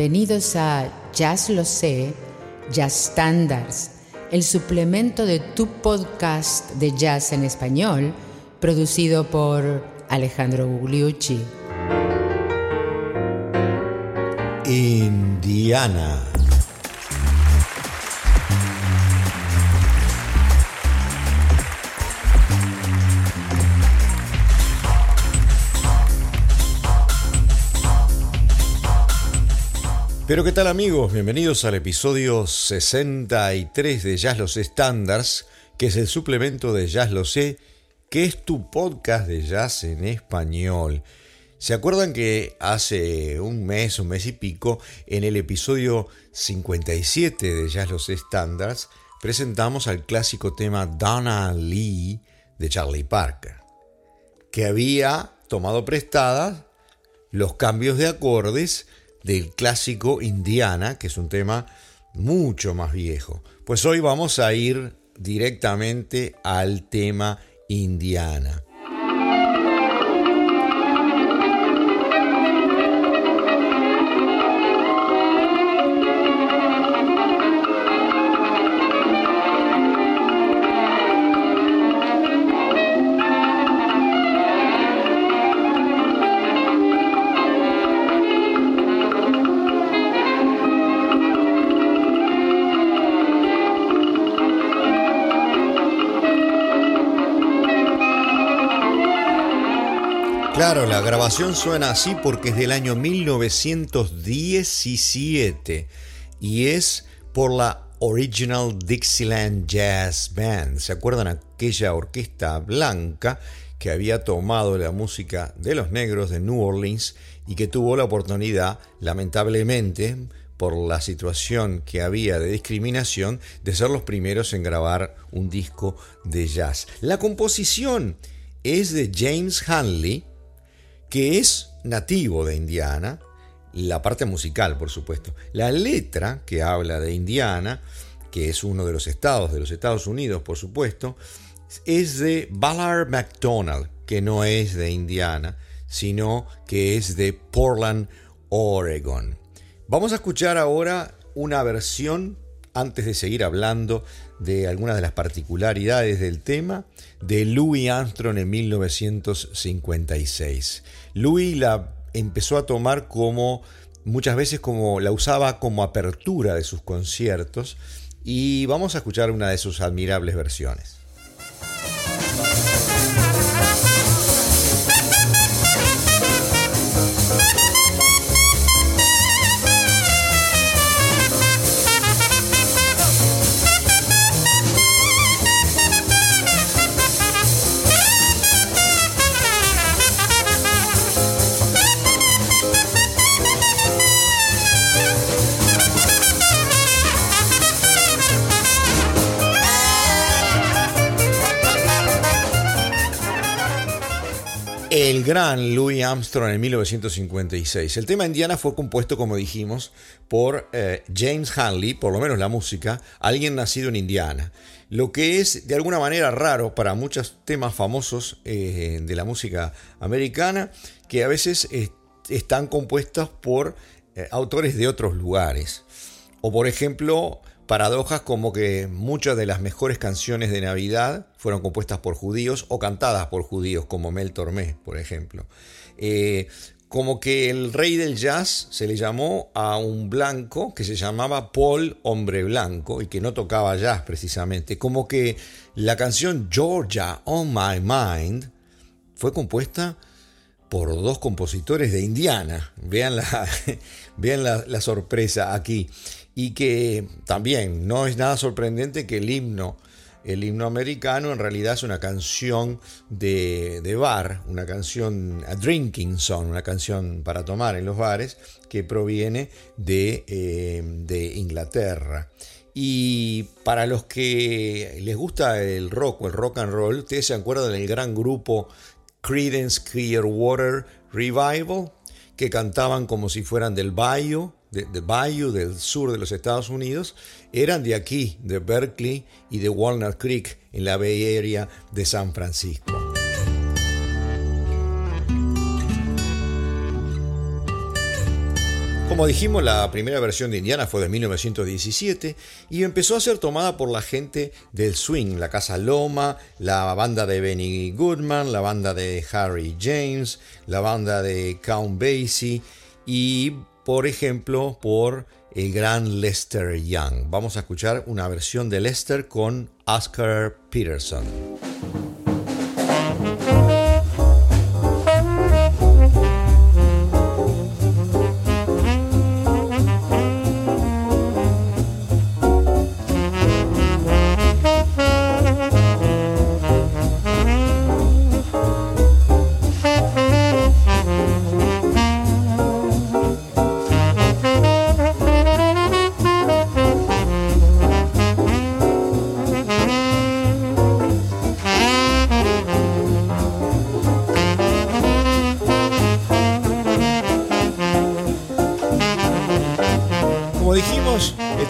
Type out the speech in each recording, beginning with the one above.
Bienvenidos a Jazz Lo Sé, Jazz Standards, el suplemento de tu podcast de jazz en español, producido por Alejandro Gugliucci. Indiana. Pero qué tal amigos, bienvenidos al episodio 63 de Jazz Los Standards, que es el suplemento de Jazz Lo Sé, que es tu podcast de jazz en español. ¿Se acuerdan que hace un mes, un mes y pico, en el episodio 57 de Jazz Los Standards, presentamos al clásico tema Donna Lee de Charlie Parker, que había tomado prestadas los cambios de acordes del clásico Indiana, que es un tema mucho más viejo. Pues hoy vamos a ir directamente al tema Indiana. Claro, la grabación suena así porque es del año 1917 y es por la Original Dixieland Jazz Band. ¿Se acuerdan aquella orquesta blanca que había tomado la música de los negros de New Orleans y que tuvo la oportunidad, lamentablemente, por la situación que había de discriminación, de ser los primeros en grabar un disco de jazz? La composición es de James Hanley, que es nativo de Indiana, la parte musical, por supuesto. La letra que habla de Indiana, que es uno de los estados de los Estados Unidos, por supuesto, es de Ballard McDonald, que no es de Indiana, sino que es de Portland, Oregon. Vamos a escuchar ahora una versión, antes de seguir hablando de algunas de las particularidades del tema, de Louis Armstrong en 1956. Louis la empezó a tomar como muchas veces como la usaba como apertura de sus conciertos y vamos a escuchar una de sus admirables versiones. El gran Louis Armstrong en 1956. El tema Indiana fue compuesto, como dijimos, por eh, James Hanley, por lo menos la música, alguien nacido en Indiana. Lo que es de alguna manera raro para muchos temas famosos eh, de la música americana, que a veces están compuestos por eh, autores de otros lugares. O por ejemplo, paradojas como que muchas de las mejores canciones de Navidad fueron compuestas por judíos o cantadas por judíos, como Mel Tormé, por ejemplo. Eh, como que el rey del jazz se le llamó a un blanco que se llamaba Paul Hombre Blanco y que no tocaba jazz precisamente. Como que la canción Georgia on My Mind fue compuesta por dos compositores de Indiana. Vean la, vean la sorpresa aquí y que también no es nada sorprendente que el himno, el himno americano en realidad es una canción de, bar, una canción, a drinking song, una canción para tomar en los bares, que proviene de, eh, de Inglaterra. Y para los que les gusta el rock o el rock and roll, ustedes se acuerdan del gran grupo Creedence Clearwater Revival, que cantaban como si fueran del Bayou, de, Bayou, del sur de los Estados Unidos, eran de aquí, de Berkeley y de Walnut Creek, en la Bay Area de San Francisco. como dijimos, la primera versión de Indiana fue de 1917 y empezó a ser tomada por la gente del swing, la Casa Loma, la banda de Benny Goodman, la banda de Harry James, la banda de Count Basie y, por ejemplo, por el gran Lester Young. Vamos a escuchar una versión de Lester con Oscar Peterson.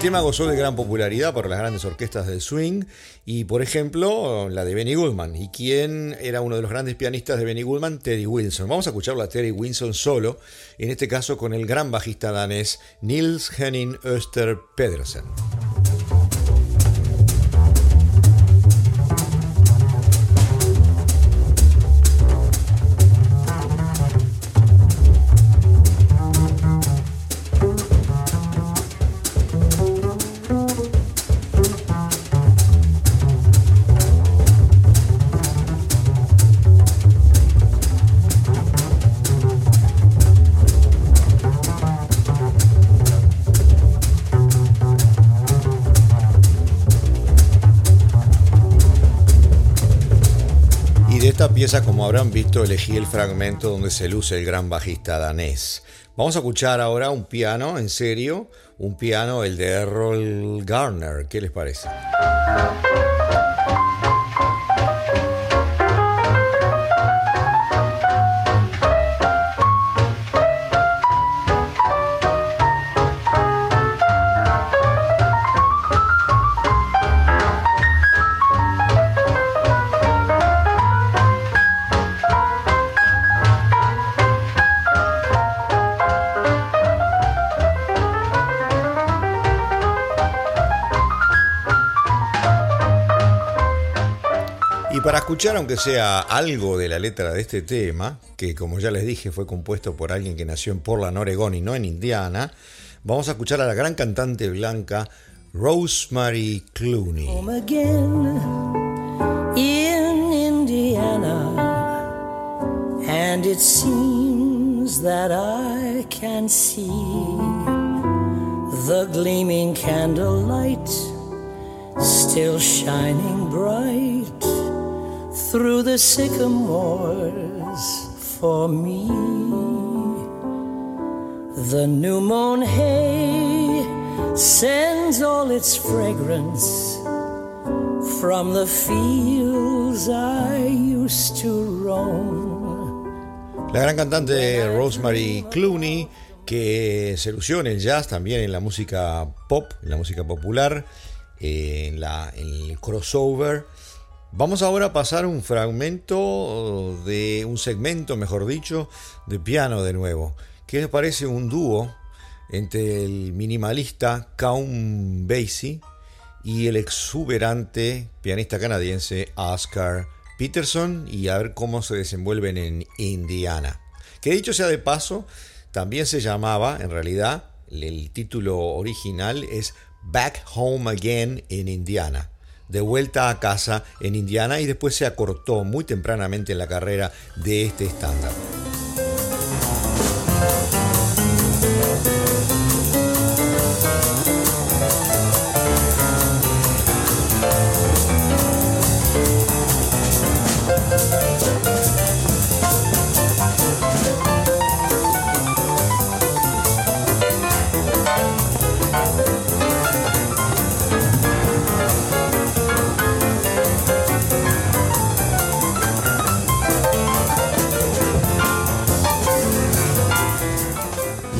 Tema gozó de gran popularidad por las grandes orquestas del swing y, por ejemplo, la de Benny Goodman. ¿Y quién era uno de los grandes pianistas de Benny Goodman? Teddy Wilson. Vamos a escucharlo a Teddy Wilson solo, en este caso con el gran bajista danés Nils Henning Öster Pedersen. Como habrán visto, elegí el fragmento donde se luce el gran bajista danés. Vamos a escuchar ahora un piano, en serio, un piano, el de Errol Garner. ¿Qué les parece? Escuchar, aunque sea algo de la letra de este tema, que como ya les dije fue compuesto por alguien que nació en Portland, Oregon y no en Indiana, vamos a escuchar a la gran cantante blanca Rosemary Clooney. Home again in Indiana, and it seems that I can see the gleaming candlelight still shining bright. Through the sycamores for me. The new mown hay sends all its fragrance from the fields I used to roam. La gran cantante Rosemary Clooney, que se lució en el jazz, también en la música pop, en la música popular, en, la, en el crossover Vamos ahora a pasar un fragmento de un segmento, mejor dicho, de piano de nuevo. ¿Qué les parece un dúo entre el minimalista Count Basie y el exuberante pianista canadiense Oscar Peterson y a ver cómo se desenvuelven en Indiana? Que dicho sea de paso, también se llamaba, en realidad, el título original es Back Home Again in Indiana de vuelta a casa en Indiana y después se acortó muy tempranamente en la carrera de este estándar.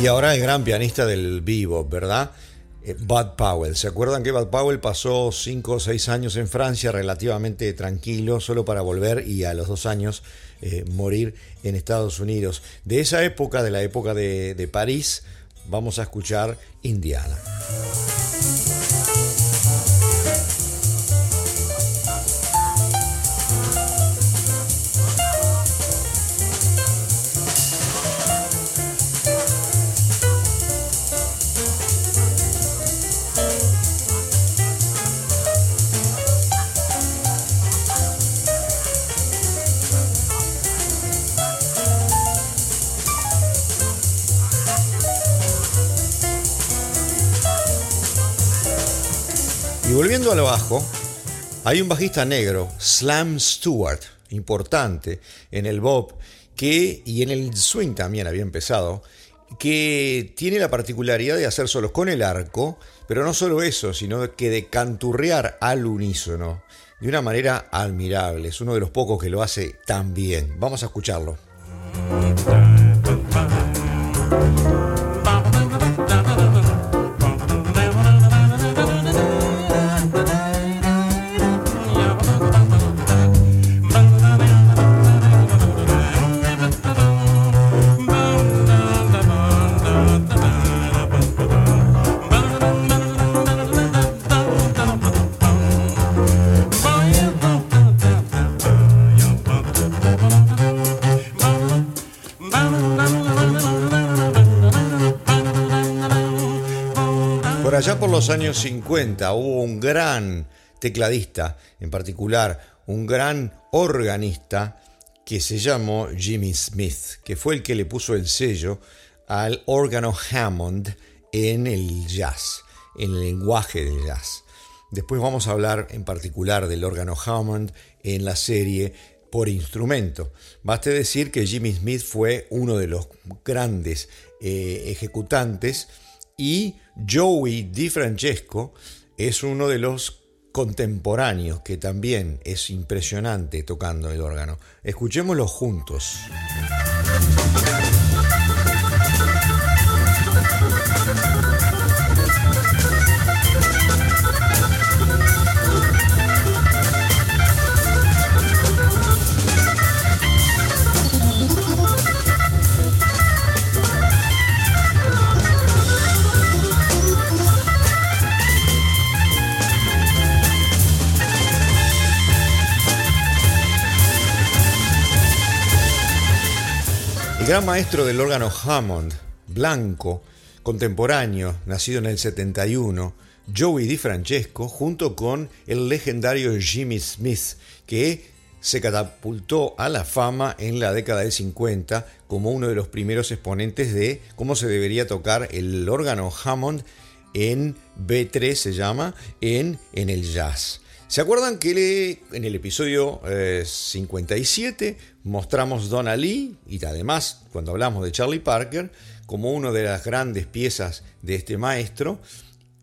Y ahora el gran pianista del vivo, ¿verdad? Eh, Bud Powell. ¿Se acuerdan que Bud Powell pasó 5 o 6 años en Francia relativamente tranquilo, solo para volver y a los dos años eh, morir en Estados Unidos? De esa época, de la época de, París, vamos a escuchar Indiana. Volviendo al bajo, hay un bajista negro, Slam Stewart, importante en el bop, que, y en el swing también había empezado, que tiene la particularidad de hacer solos con el arco, pero no solo eso, sino que de canturrear al unísono de una manera admirable. Es uno de los pocos que lo hace tan bien. Vamos a escucharlo. Por los años 50 hubo un gran tecladista, en particular un gran organista que se llamó Jimmy Smith, que fue el que le puso el sello al órgano Hammond en el jazz, en el lenguaje del jazz. Después vamos a hablar en particular del órgano Hammond en la serie por instrumento. Baste decir que Jimmy Smith fue uno de los grandes eh, ejecutantes y Joey Di Francesco es uno de los contemporáneos que también es impresionante tocando el órgano. Escuchémoslo juntos. Gran maestro del órgano Hammond, blanco, contemporáneo, nacido en el 71, Joey Di Francesco, junto con el legendario Jimmy Smith, que se catapultó a la fama en la década del 50 como uno de los primeros exponentes de cómo se debería tocar el órgano Hammond en B3 se llama, en, en el jazz. ¿Se acuerdan que en el episodio 57 mostramos Donna Lee y además cuando hablamos de Charlie Parker como una de las grandes piezas de este maestro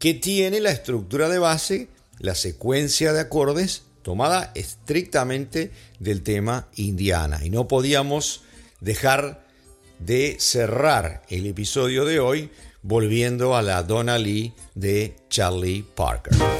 que tiene la estructura de base, la secuencia de acordes tomada estrictamente del tema Indiana y no podíamos dejar de cerrar el episodio de hoy volviendo a la Donna Lee de Charlie Parker.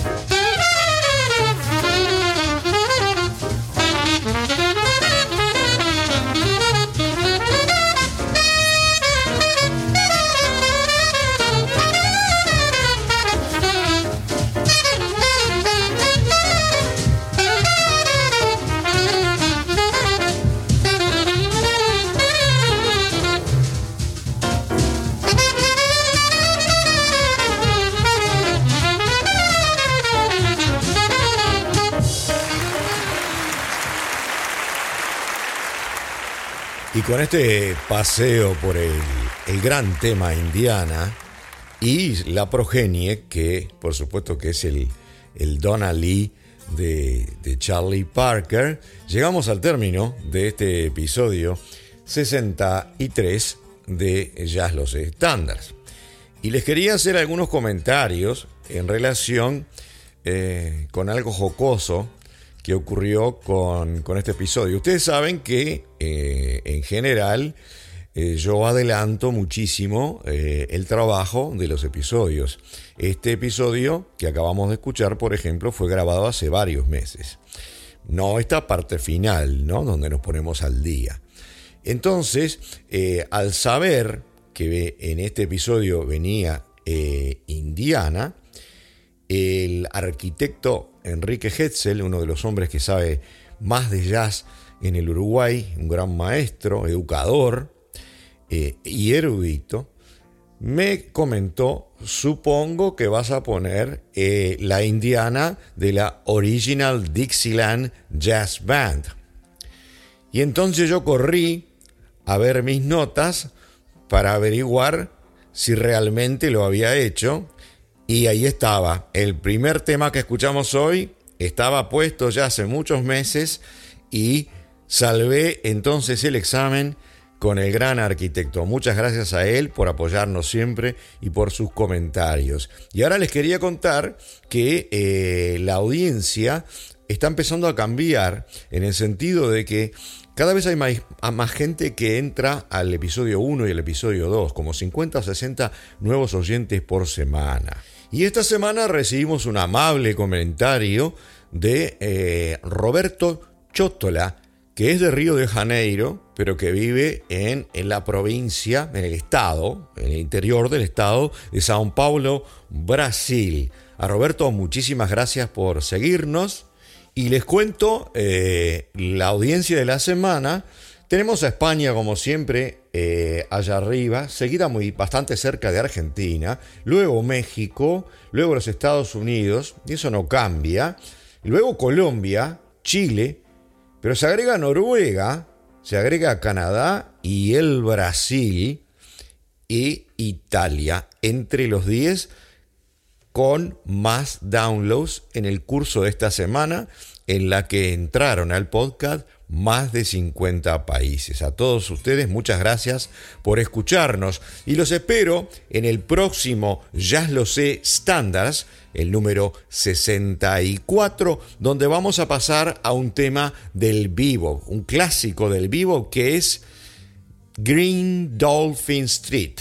Con este paseo por el, gran tema Indiana y la progenie, que por supuesto que es el, el Donna Lee de, de, Charlie Parker, llegamos al término de este episodio 63 de Jazz Los Estándares. Y les quería hacer algunos comentarios en relación eh, con algo jocoso que ocurrió con, con, este episodio. Ustedes saben que eh, en general eh, yo adelanto muchísimo eh, el trabajo de los episodios. Este episodio que acabamos de escuchar, por ejemplo, fue grabado hace varios meses. No esta parte final, ¿no? Donde nos ponemos al día. Entonces, al saber que en este episodio venía Indiana, el arquitecto Enrique Hetzel, uno de los hombres que sabe más de jazz en el Uruguay, un gran maestro, educador eh, y erudito, me comentó, supongo que vas a poner eh, la indiana de la Original Dixieland Jazz Band. Y entonces yo corrí a ver mis notas para averiguar si realmente lo había hecho. Y ahí estaba, el primer tema que escuchamos hoy estaba puesto ya hace muchos meses y salvé entonces el examen con el gran arquitecto. Muchas gracias a él por apoyarnos siempre y por sus comentarios. Y ahora les quería contar que eh, la audiencia está empezando a cambiar en el sentido de que cada vez hay más, gente que entra al episodio 1 y el episodio 2, como 50 o 60 nuevos oyentes por semana. Y esta semana recibimos un amable comentario de eh, Roberto Chótola, que es de Río de Janeiro, pero que vive en, en, la provincia, en el estado, en el interior del estado de Sao Paulo, Brasil. A Roberto, muchísimas gracias por seguirnos. Y les cuento eh, la audiencia de la semana. Tenemos a España, como siempre, eh, allá arriba, seguida muy bastante cerca de Argentina, luego México, luego los Estados Unidos, y eso no cambia, luego Colombia, Chile, pero se agrega Noruega, se agrega Canadá y el Brasil y Italia entre los 10 con más downloads en el curso de esta semana en la que entraron al podcast más de 50 países. A todos ustedes muchas gracias por escucharnos y los espero en el próximo Ya lo sé Standards, el número 64, donde vamos a pasar a un tema del vivo, un clásico del vivo que es Green Dolphin Street.